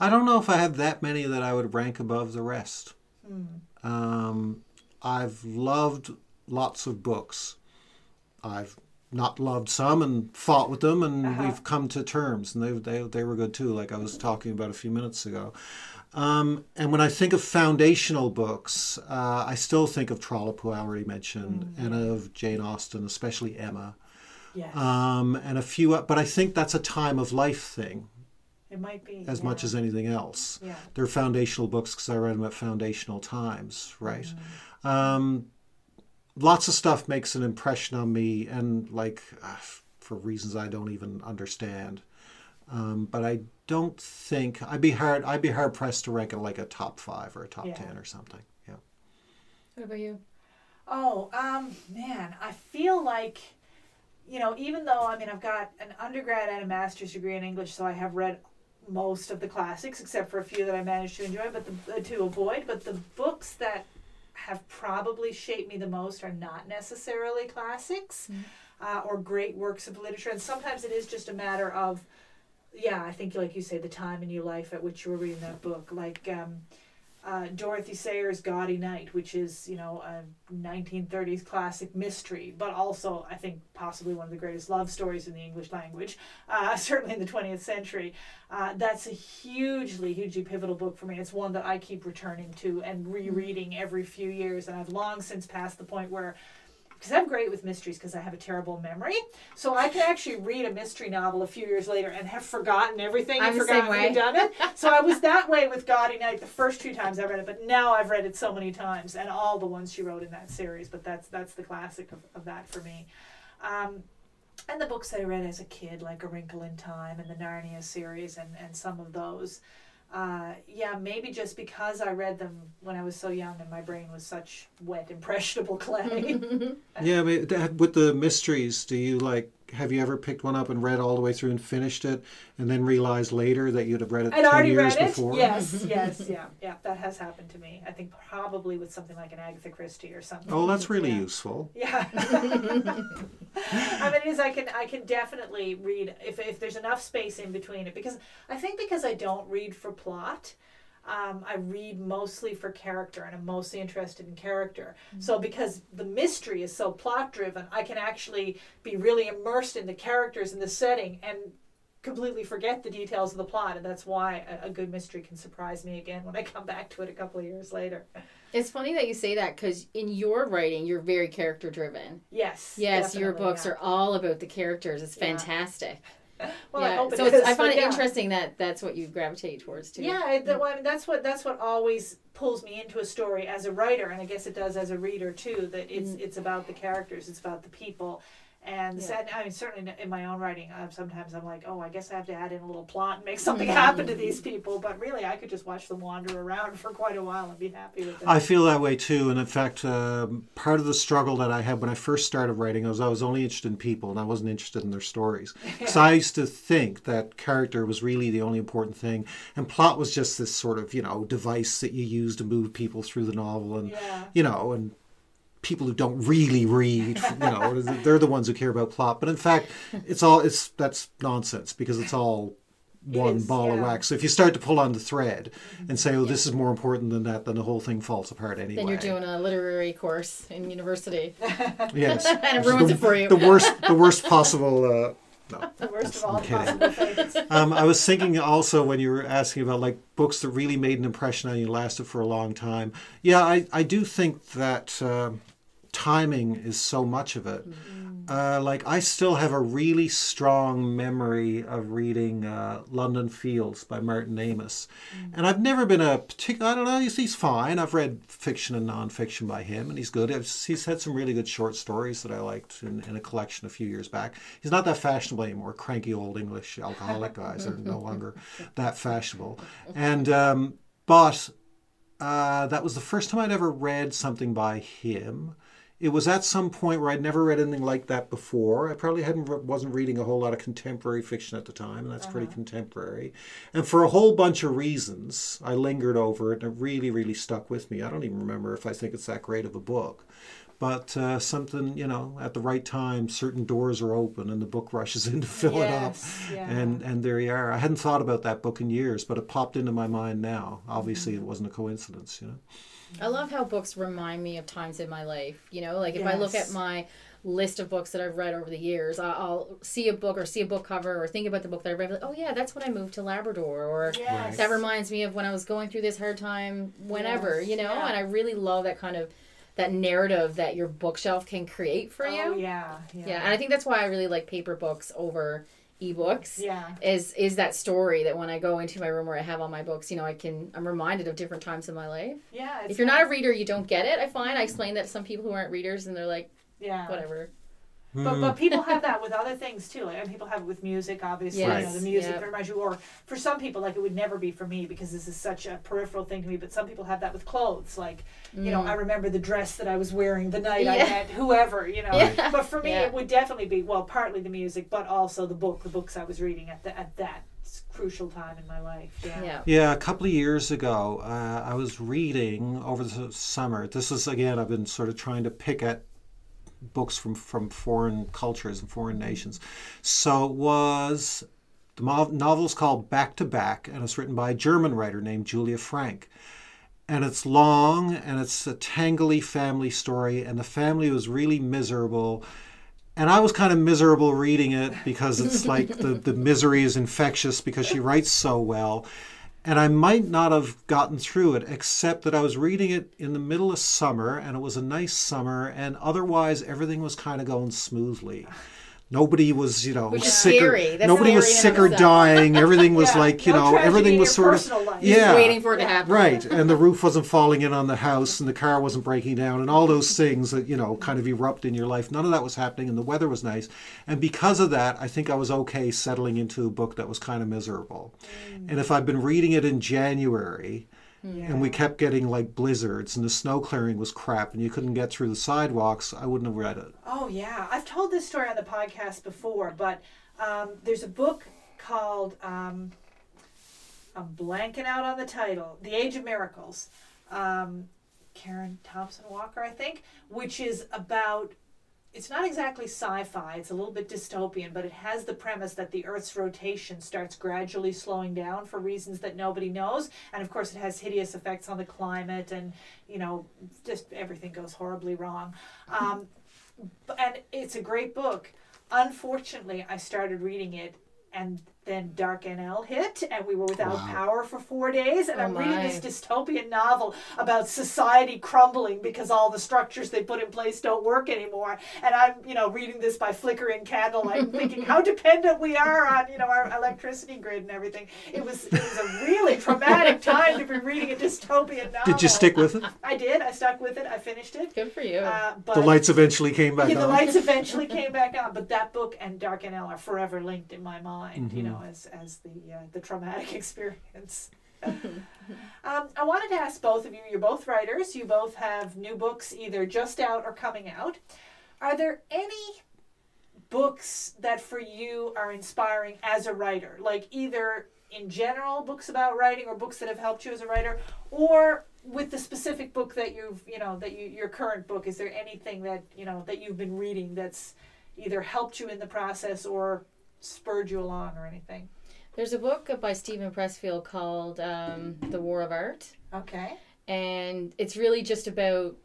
I don't know if I have that many that I would rank above the rest. Hmm. Um, I've loved lots of books. I've not loved some and fought with them, and Uh-huh. we've come to terms, and they, they, they were good too, like I was talking about a few minutes ago. Um, and when I think of foundational books, uh, I still think of Trollope, who I already mentioned, and of Jane Austen, especially Emma, Yes, um, and a few. But I think that's a time of life thing it might be as yeah. much as anything else. yeah. They're foundational books because I read them at foundational times, right? Um, lots of stuff makes an impression on me, and like uh, for reasons I don't even understand. Um, but I don't think I'd be hard. I'd be hard pressed to rank it like a top five or a top Yeah. ten or something. Yeah. What about you? Oh, um, man, I feel like, you know, even though I mean I've got an undergrad and a master's degree in English, so I have read most of the classics except for a few that I managed to enjoy, but the, uh, to avoid. But the books that have probably shaped me the most are not necessarily classics uh, or great works of literature, and sometimes it is just a matter of, yeah, I think like you say, the time in your life at which you were reading that book, like. Um, uh, Dorothy Sayers' Gaudy Night, which is, you know, a 1930s classic mystery, but also, I think, possibly one of the greatest love stories in the English language, uh, certainly in the 20th century. Uh, that's a hugely, hugely pivotal book for me. It's one that I keep returning to and rereading every few years, and I've long since passed the point where. Because I'm great with mysteries because I have a terrible memory. So I can actually read a mystery novel a few years later and have forgotten everything I'm and forgotten who done it. So I was that way with Gaudy Night the first two times I read it, but now I've read it so many times and all the ones she wrote in that series. But that's that's the classic of, of that for me. Um, and the books I read as a kid, like A Wrinkle in Time and the Narnia series, and, and some of those. Uh, yeah, maybe just because I read them when I was so young and my brain was such wet, impressionable clay. Yeah, I mean, that- with the mysteries, do you like? Have you ever picked one up and read all the way through and finished it, and then realized later that you'd have read it I'd ten already years read it. before? Yes, yes, yeah, yeah. That has happened to me. I think probably with something like an Agatha Christie or something. Oh, that's really Yeah. useful. Yeah. I mean, it is. I can. I can definitely read if if there's enough space in between it because I think because I don't read for plot. Um, I read mostly for character and I'm mostly interested in character. So, because the mystery is so plot driven, I can actually be really immersed in the characters and the setting and completely forget the details of the plot. And that's why a, a good mystery can surprise me again when I come back to it a couple of years later. It's funny that you say that because in your writing, you're very character driven. Yes. Yes, your books yeah. are all about the characters. It's Yeah. Well, I yeah. hope it so it's, I find it yeah. interesting that that's what you gravitate towards too. Yeah, it, that, well, I mean, that's what that's what always pulls me into a story as a writer, and I guess it does as a reader too. That it's mm-hmm. it's about the characters, it's about the people, and Yeah. sad. I mean, certainly in my own writing, uh, sometimes I'm like, oh, I guess I have to add in a little plot and make something happen to these people. But really, I could just watch them wander around for quite a while and be happy with it. I feel that way too, and in fact, um, part of the struggle that I had when I first started writing was I was only interested in people, and I wasn't interested in their stories. Because I used to think that character was really the only important thing, and plot was just this sort of you know device that you use to move people through the novel, and Yeah. you know, and people who don't really read, you know, they're the ones who care about plot. But in fact, it's all it's that's nonsense because it's all one is, ball of wax. So if you start to pull on the thread and say, "Oh, this is more important than that," then the whole thing falls apart anyway. Then you're doing a literary course in university, yes, and it ruins the, it for you. the worst, the worst possible. Uh, no. the worst of all I'm kidding. possible fates. Um, I was thinking also when you were asking about like books that really made an impression on you, lasted for a long time. Yeah, I, I do think that um timing is so much of it. Uh, like I still have a really strong memory of reading uh, London Fields by Martin Amis, and I've never been a particular. I don't know. He's, he's fine. I've read fiction and nonfiction by him, and he's good. I've, he's had some really good short stories that I liked in, in a collection a few years back. He's not that fashionable anymore. Cranky old English alcoholic guys are no longer that fashionable, and um, but uh, that was the first time I'd ever read something by him. It was at some point where I'd never read anything like that before. I probably hadn't wasn't reading a whole lot of contemporary fiction at the time, and that's pretty uh-huh. contemporary. And for a whole bunch of reasons, I lingered over it, and it really, really stuck with me. I don't even remember if I think it's that great of a book, but uh, something you know, at the right time, certain doors are open, and the book rushes in to fill Yes, it up, yeah. and and there you are. I hadn't thought about that book in years, but it popped into my mind now. Obviously, it wasn't a coincidence, you know. I love how books remind me of times in my life. You know, like if I look at my list of books that I've read over the years, I- I'll see a book or see a book cover or think about the book that I read. Like, oh yeah, that's when I moved to Labrador, or Yes. that reminds me of when I was going through this hard time. Whenever Yes, you know, yeah. and I really love that kind of that narrative that your bookshelf can create for Oh, you. yeah, yeah. Yeah, and I think that's why I really like paper books over ebooks. Yeah. Is is that story that when I go into my room where I have all my books, you know, I can I'm reminded of different times in my life. Yeah. If you're not a reader, you don't get it. I find I explain that to some people who aren't readers, and they're like, yeah. whatever. But, but people have that with other things too. Like, and people have it with music, obviously. You know, the music yeah. reminds you. Or for some people, like it would never be for me because this is such a peripheral thing to me. But some people have that with clothes. Like, you know, I remember the dress that I was wearing the night I Mm. Met whoever. You know. Yeah. But for me, Yeah. it would definitely be well, partly the music, but also the book, the books I was reading at the, at that crucial time in my life. Yeah. Yeah. Yeah, a couple of years ago, uh, I was reading over the summer. This is again, I've been sort of trying to pick at books from from foreign cultures and foreign nations. So it was the novel is called Back to Back, and it's written by a German writer named Julia Franck. And it's long, and it's a tangly family story, and the family was really miserable. And I was kind of miserable reading it because it's like the, the misery is infectious because she writes so well. And I might not have gotten through it, except that I was reading it in the middle of summer, and it was a nice summer, and otherwise everything was kind of going smoothly. Nobody was, you know, Which is sick or scary. That's nobody was scary in sick or dying. Everything was Yeah, like, you no know, everything was sort of life. yeah, Just waiting for it to happen. Right, and the roof wasn't falling in on the house, and the car wasn't breaking down, and all those things that you know kind of erupt in your life. None of that was happening, and the weather was nice, and because of that, I think I was okay settling into a book that was kind of miserable. Mm. And if I'd been reading it in January, and we kept getting like blizzards, and the snow clearing was crap, and you couldn't get through the sidewalks, I wouldn't have read it. Oh yeah, I've told this story on the podcast before, but um, there's a book called um, I'm blanking out on the title, The Age of Miracles, um, Karen Thompson Walker, I think, which is about. It's not exactly sci-fi. It's a little bit dystopian, but it has the premise that the Earth's rotation starts gradually slowing down for reasons that nobody knows, and of course, it has hideous effects on the climate, and you know, just everything goes horribly wrong. Um, and it's a great book. Unfortunately, I started reading it, and then Dark NL hit, and we were without Wow. power for four days. And Oh I'm reading this dystopian novel about society crumbling because all the structures they put in place don't work anymore. And I'm, you know, reading this by flickering candlelight, thinking how dependent we are on, you know, our electricity grid and everything. It was, it was a really traumatic time to be reading a dystopian novel. Did you stick with it? I did. I stuck with it. I finished it. Good for you. Uh, but The lights eventually came back yeah, the lights eventually came back on, but that book and Dark NL are forever linked in my mind. You Mm-hmm. Know, as as the uh, the traumatic experience. um, I wanted to ask both of you. You're both writers. You both have new books either just out or coming out. Are there any books that for you are inspiring as a writer? Like either in general books about writing or books that have helped you as a writer, or with the specific book that you've you know that you your current book is there anything that you know that you've been reading that's either helped you in the process or spurred you along or anything There's a book by Steven Pressfield called um, The War of Art. okay and it's really just about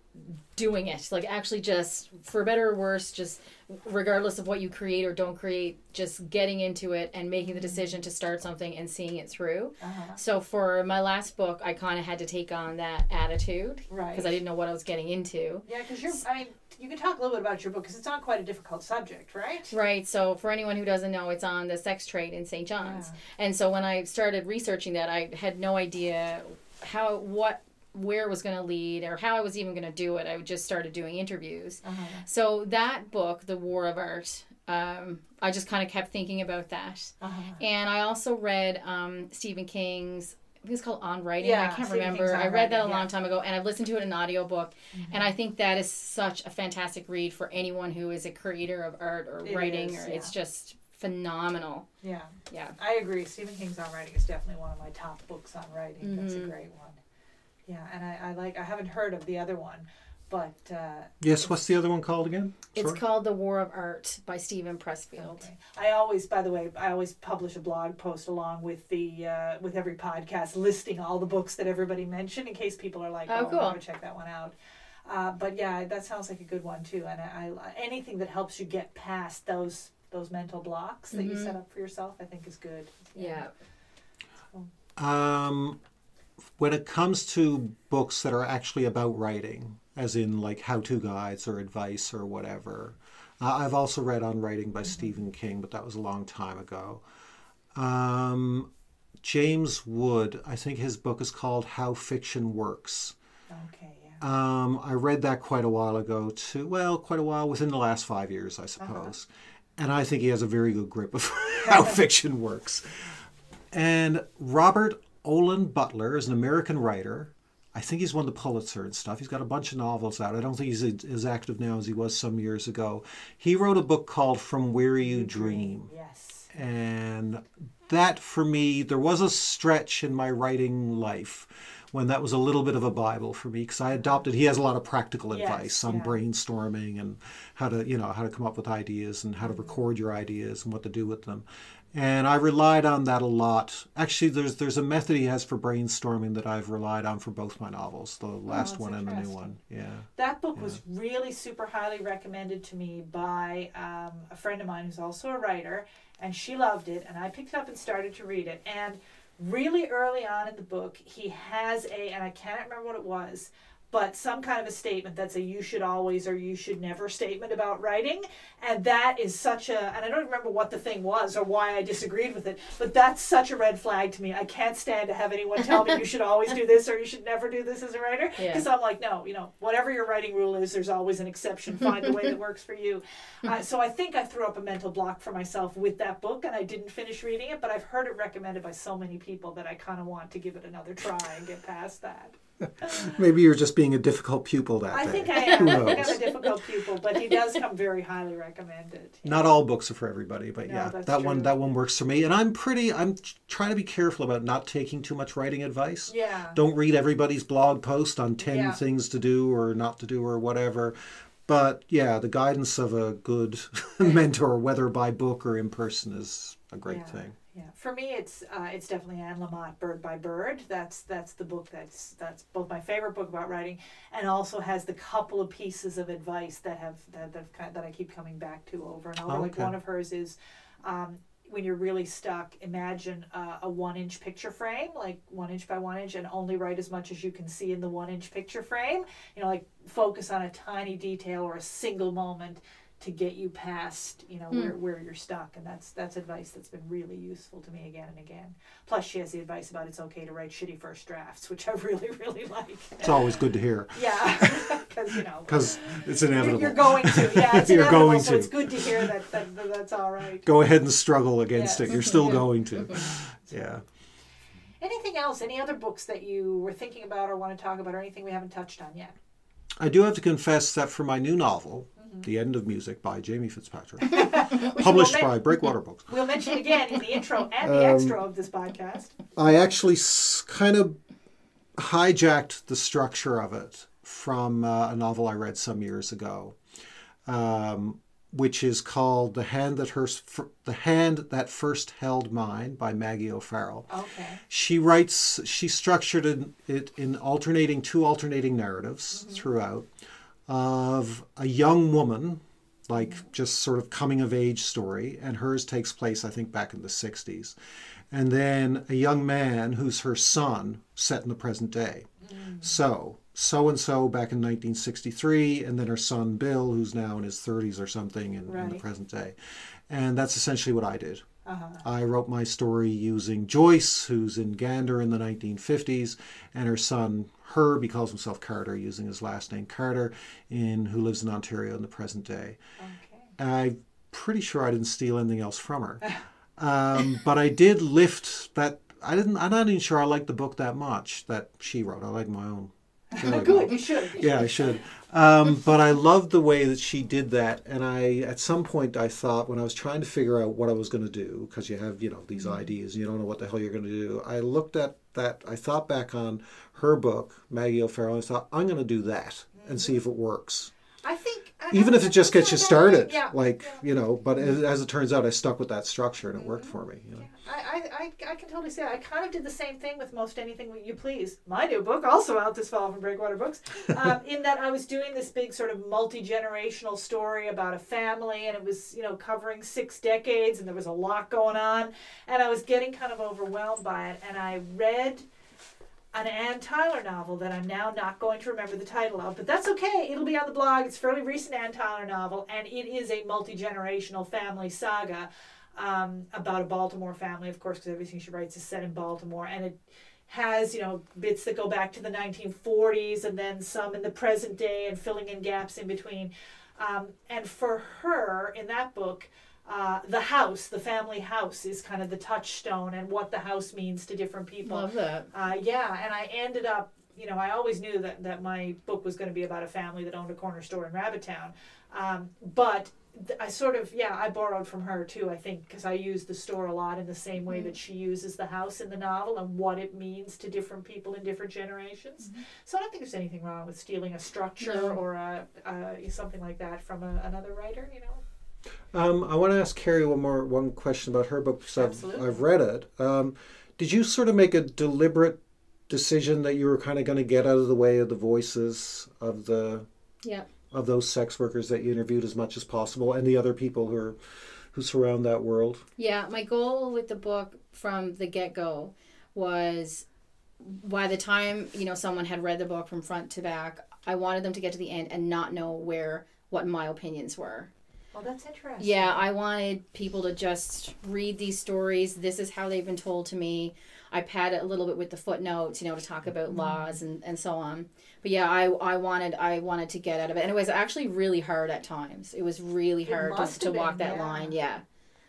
doing it like actually just for better or worse just regardless of what you create or don't create just getting into it and making the decision to start something and seeing it through Uh-huh. so for my last book i kind of had to take on that attitude Right. because i didn't know what i was getting into Yeah, because you're. I mean, you can talk a little bit about your book because it's not quite a difficult subject, right? Right. So for anyone who doesn't know, it's on the sex trade in St. John's. And so when I started researching that, I had no idea how what where it was going to lead or how I was even going to do it. I just started doing interviews. Uh-huh. So that book, The War of Art, um, I just kind of kept thinking about that. Uh-huh. And I also read um, Stephen King's. I think it's called On Writing. Yeah, I can't Stephen remember. I read that a Writing, long yeah. time ago, and I've listened to it in an audiobook. And I think that is such a fantastic read for anyone who is a creator of art or It writing. is, or It's just phenomenal. Yeah, Yeah. I agree. Stephen King's on writing is definitely one of my top books on writing. That's a Mhm. great one. Yeah, and I, I like. I haven't heard of the other one, but uh, Yes, what's the other one called again? It's Sorry? called The War of Art by Steven Pressfield. Okay. I always, by the way, I always publish a blog post along with the uh, with every podcast listing all the books that everybody mentioned in case people are like, Oh, oh, cool. I'm gonna check that one out. Uh, but yeah, that sounds like a good one too. And I, I anything that helps you get past those those mental blocks that you Mhm. set up for yourself, I think is good. Yeah. Um, when it comes to books that are actually about writing, as in like how-to guides or advice or whatever, uh, I've also read on writing by Stephen King, but that was a long time ago. Um, James Wood, I think his book is called How Fiction Works. Okay. Yeah. Um, I read that quite a while ago too. Well, quite a while within the last five years, I suppose. And I think he has a very good grip of how fiction works. And Robert Olen Butler is an American writer. I think he's won the Pulitzer and stuff. He's got a bunch of novels out. I don't think he's as active now as he was some years ago. He wrote a book called From Where You Dream. Yes. And that for me, there was a stretch in my writing life when that was a little bit of a Bible for me because I adopted, he has a lot of practical Yes, advice on yeah. brainstorming and how to, you know, how to come up with ideas and how to mm-hmm. record your ideas and what to do with them. And I relied on that a lot. Actually, there's there's a method he has for brainstorming that I've relied on for both my novels, the last Oh, one and the new one. Yeah. That book was really super highly recommended to me by um, a friend of mine who's also a writer, and she loved it. And I picked it up and started to read it. And really early on in the book, he has a, and I can't remember what it was, but some kind of a statement that's a you should always or you should never statement about writing. And that is such a, and I don't remember what the thing was or why I disagreed with it, but that's such a red flag to me. I can't stand to have anyone tell me you should always do this or you should never do this as a writer. Yeah. Because I'm like, no, you know, whatever your writing rule is, there's always an exception. Find the way that works for you. Uh, so I think I threw up a mental block for myself with that book, and I didn't finish reading it. But I've heard it recommended by so many people that I kind of want to give it another try and get past that. Maybe you're just being a difficult pupil that I day. think I am. Who I think? I'm a difficult pupil, but he does come very highly recommended. Not all books are for everybody, but No, yeah, that's that one true. that one works for me. And I'm pretty I'm trying to be careful about not taking too much writing advice. Yeah. Don't read everybody's blog post on 10 Yeah. things to do or not to do or whatever. But yeah, the guidance of a good mentor, whether by book or in person, is a great yeah. thing. Yeah, for me, it's uh, it's definitely Anne Lamott, Bird by Bird. That's that's the book that's that's both my favorite book about writing, and also has the couple of pieces of advice that have that that, kind that I keep coming back to over and over. Like one of hers is. Um, when you're really stuck, imagine uh, a one inch picture frame, like one inch by one inch, and only write as much as you can see in the one inch picture frame. You know, like focus on a tiny detail or a single moment to get you past, you know, hmm. where, where you're stuck. And that's that's advice that's been really useful to me again and again. Plus, she has the advice about it's okay to write shitty first drafts, which I really, really like. It's always good to hear Yeah, because you know. because it's inevitable. you're going to, yeah, it's You're inevitable, going so to. it's good to hear that, that, that that's all right. Go ahead and struggle against Yes. it. You're still Yeah. going to. Yeah. Anything else? Any other books that you were thinking about or want to talk about, or anything we haven't touched on yet? I do have to confess that for my new novel, Mm-hmm. The End of Music by Jamie Fitzpatrick, published we'll by Breakwater Books. We'll mention again in the intro and Um, the extra of this podcast. I actually s- kind of hijacked the structure of it from uh, a novel I read some years ago. Um, which is called "The Hand That First The Hand That First Held Mine" by Maggie O'Farrell. Okay. She writes. She structured it, it in alternating two alternating narratives throughout of a young woman, like just sort of coming of age story, and hers takes place, I think, back in the '60s, and then a young man who's her son, set in the present day. Mm. So so and so back in 1963, and then her son Bill, who's now in his 30s or something in, in the present day. And that's essentially what I did. Uh-huh. I wrote my story using Joyce, who's in Gander in the 1950s, and her son Herb, he calls himself Carter, using his last name Carter, in who lives in Ontario in the present day. Okay. I'm pretty sure I didn't steal anything else from her, um, but I did lift that. I didn't. I'm not even sure I liked the book that much that she wrote. I like my own. There. Good. You should. You Yeah, I should. Um, but I loved the way that she did that, and I at some point I thought when I was trying to figure out what I was going to do because you have you know these ideas and you don't know what the hell you're going to do. I looked at that. I thought back on her book, Maggie O'Farrell. And I thought I'm going to do that and see if it works, I think. Even if it just gets you that's not bad. started. Yeah. Like you know, but as, as it turns out, I stuck with that structure and it worked for me. You know? I, I, I, I can totally say I kind of did the same thing with most anything you please. My new book, also out this fall from Breakwater Books, um, in that I was doing this big sort of multi generational story about a family, and it was you know covering six decades, and there was a lot going on, and I was getting kind of overwhelmed by it, and I read an Anne Tyler novel that I'm now not going to remember the title of, but that's okay. It'll be on the blog. It's a fairly recent Anne Tyler novel, and it is a multi generational family saga um, about a Baltimore family, of course, because everything she writes is set in Baltimore, and it has you know bits that go back to the 1940s and then some in the present day and filling in gaps in between. Um, and for her in that book, uh, the house, the family house, is kind of the touchstone and what the house means to different people. Love that. Uh, yeah, and I ended up, you know, I always knew that, that my book was going to be about a family that owned a corner store in Rabbittown. Um, but th- I sort of, yeah, I borrowed from her too, I think, because I use the store a lot in the same way that she uses the house in the novel and what it means to different people in different generations. So I don't think there's anything wrong with stealing a structure No. or a, a, something like that from a, another writer, you know. Um, I want to ask Kerri one more one question about her book because I've, I've read it. Um, did you sort of make a deliberate decision that you were kind of going to get out of the way of the voices of the Yeah. of those sex workers that you interviewed as much as possible and the other people who are who surround that world? Yeah, my goal with the book from the get go was by the time, you know, someone had read the book from front to back, I wanted them to get to the end and not know where what my opinions were. Oh, that's interesting. Yeah, I wanted people to just read these stories. This is how they've been told to me. I pad it a little bit with the footnotes, you know, to talk about laws and, and so on. But yeah, I, I wanted I wanted to get out of it, and it was actually really hard at times. It was really It hard to, to walk been, that yeah. line. Yeah,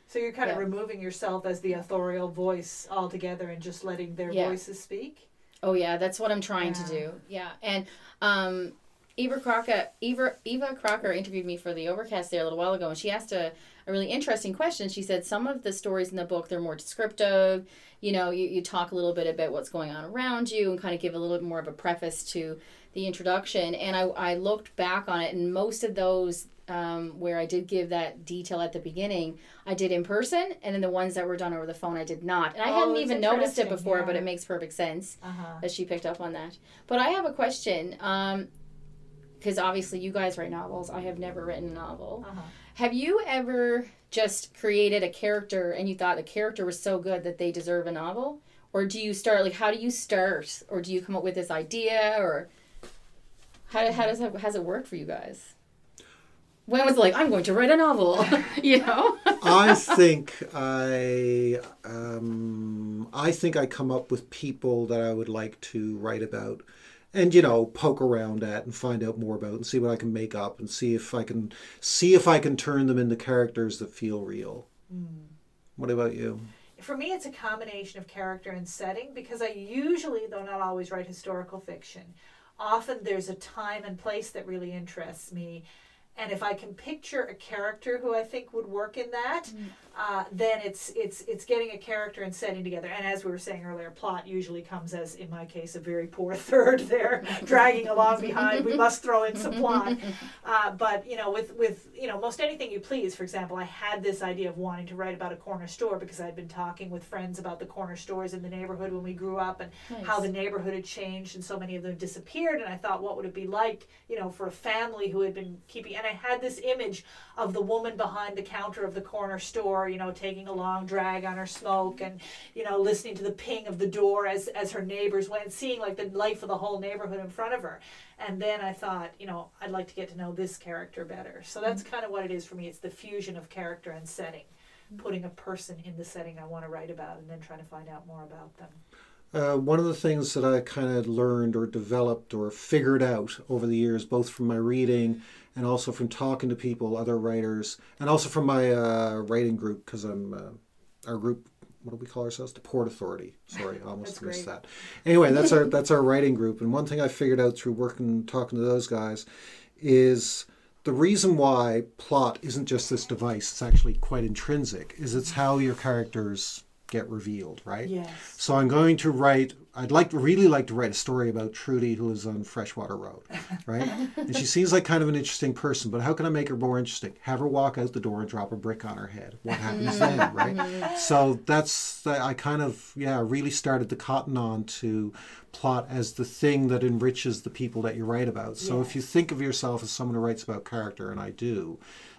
So you're kind of removing yourself as the authorial voice altogether and just letting their Yeah. voices speak. Oh yeah, that's what I'm trying to do. Yeah, and um, Eva Crocker, Eva Eva Crocker interviewed me for the Overcast there a little while ago, and she asked a, a really interesting question. She said some of the stories in the book they're more descriptive. You know, you, you talk a little bit about what's going on around you and kind of give a little bit more of a preface to the introduction. And I, I looked back on it, and most of those um, where I did give that detail at the beginning, I did in person, and then the ones that were done over the phone, I did not. And I Oh, hadn't even noticed it before, yeah. but it makes perfect sense Uh-huh. that she picked up on that. But I have a question. Um, because obviously you guys write novels. I have never written a novel. Uh-huh. Have you ever just created a character and you thought the character was so good that they deserve a novel? Or do you start like how do you start? Or do you come up with this idea or how, how does that has it work for you guys? When was it like I'm going to write a novel? you know? I think I um, I think I come up with people that I would like to write about, and you know poke around at and find out more about and see what I can make up and see if I can see if I can turn them into characters that feel real. Hmm. What about you? For me, it's a combination of character and setting because I usually, though not always, write historical fiction. Often there's a time and place that really interests me. And if I can picture a character who I think would work in that, hmm. Uh, then it's it's it's getting a character and setting together. And as we were saying earlier, plot usually comes as, in my case, a very poor third there, dragging along behind. We must throw in some plot. Uh, but you know, with with you know most anything you please. For example, I had this idea of wanting to write about a corner store because I'd been talking with friends about the corner stores in the neighborhood when we grew up and Nice. how the neighborhood had changed and so many of them disappeared. And I thought, what would it be like, you know, for a family who had been keeping? And I had this image of the woman behind the counter of the corner store, you know, taking a long drag on her smoke and, you know, listening to the ping of the door as, as her neighbors went, seeing like the life of the whole neighborhood in front of her. And then I thought, you know, I'd like to get to know this character better. So that's kind of what it is for me. It's the fusion of character and setting, putting a person in the setting I want to write about and then trying to find out more about them. Uh, one of the things that I kind of learned or developed or figured out over the years, both from my reading and also from talking to people, other writers, and also from my uh, writing group, because I'm uh, our group. What do we call ourselves? The Port Authority. Sorry, I almost missed great. that. Anyway, that's our that's our writing group. And one thing I figured out through working, talking to those guys, is the reason why plot isn't just this device. It's actually quite intrinsic. Is it's how your characters get revealed, right? Yes. So I'm going to write. I'd like really like to write a story about Trudy who lives on Freshwater Road, right? and she seems like kind of an interesting person, but how can I make her more interesting? Have her walk out the door and drop a brick on her head. What happens then, right? So that's I kind of yeah really started to cotton on to plot as the thing that enriches the people that you write about. So if you think of yourself as someone who writes about character, and I do,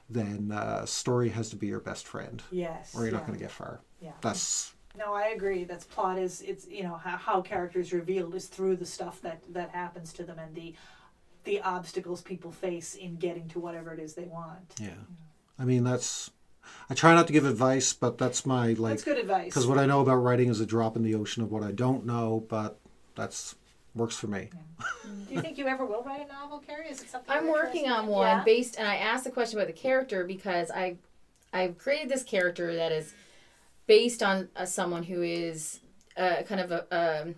then uh, story has to be your best friend, Yes. or you're yeah. not going to get far. Yeah. That's No, I agree. That's plot is it's you know how, how characters revealed is through the stuff that that happens to them and the the obstacles people face in getting to whatever it is they want. Yeah. I mean, that's. I try not to give advice, but that's my like. That's good advice. Because what I know about writing is a drop in the ocean of what I don't know, but that's works for me. Do you think you ever will write a novel, Kerri? Is it something I'm working on one Yeah? based, and I asked the question about the character because I, I've created this character that is based on uh, someone who is uh, kind of a, a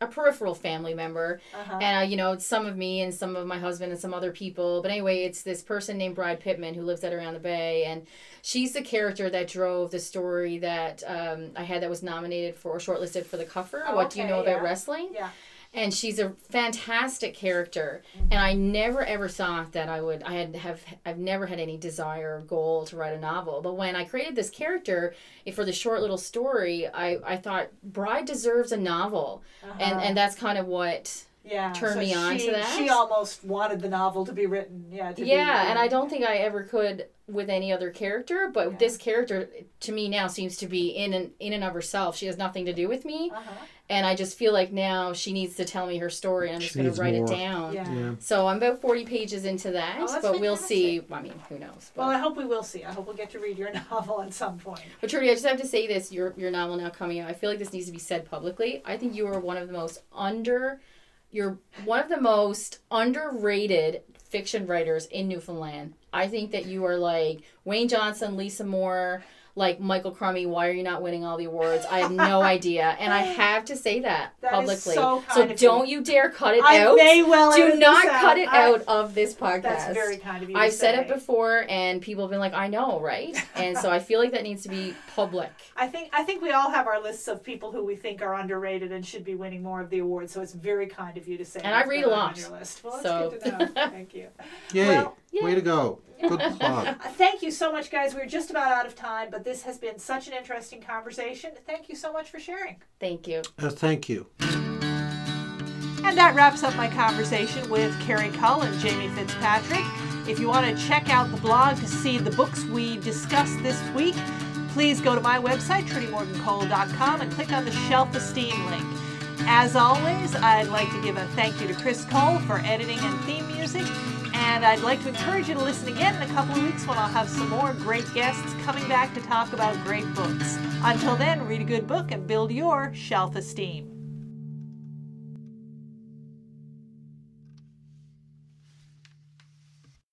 a peripheral family member, Uh-huh. and uh, you know some of me and some of my husband and some other people. But anyway, it's this person named Bride Pittman who lives out around the bay, and she's the character that drove the story that um, I had that was nominated for or shortlisted for the Cuffer. Oh, what do you okay, know about wrestling? Yeah. And she's a fantastic character. And i never ever thought that i would i had have i've never had any desire or goal to write a novel. But when i created this character eh, for the short little story i i thought bride deserves a novel. And Uh-huh. and that's kind of what yeah. turn so me on she, to that. She almost wanted the novel to be written. Yeah. To be yeah and i don't think i ever could with any other character but Yeah. this character to me now seems to be in and in and of herself she has nothing to do with me Uh-huh. and i just feel like now she needs to tell me her story i'm just going to write more. it down Yeah. Yeah. So I'm about 40 pages into that, Oh, that's but we'll see. I mean, who knows? But, Well, I hope we will see. I hope we'll get to read your novel at some point. but Trudy, I just have to say this: your your novel now coming out. I feel like this needs to be said publicly. I think you are one of the most under, you're one of the most underrated fiction writers in Newfoundland. I think that you are like Wayne Johnston, Lisa Moore. Like Michael Crummey, why are you not winning all the awards? I have no idea, and I have to say that, That is publicly. so kind of don't you dare cut it I out. may well Do not this cut it I- out of this podcast. That's very kind of you. I've said it before, and people have been like, "I know, right?" And so I feel like that needs to be public. I think I think we all have our lists of people who we think are underrated and should be winning more of the awards. So it's very kind of you to say. And I read they're a on lot, your list. Well, that's so- good to know. Thank you. Yay! Well, Way to go! Good plot. Uh, Thank you so much, guys. We're just about out of time, but this has been such an interesting conversation. Thank you so much for sharing. Thank you. Uh, thank you. And that wraps up my conversation with Kerri Cull and Jamie Fitzpatrick. If you want to check out the blog to see the books we discussed this week, please go to my website, trudymorgancole.com, and click on the Shelf Esteem link. As always, I'd like to give a thank you to Chris Cole for editing and theme music. And I'd like to encourage you to listen again in a couple of weeks when I'll have some more great guests coming back to talk about great books. Until then, read a good book and build your shelf esteem.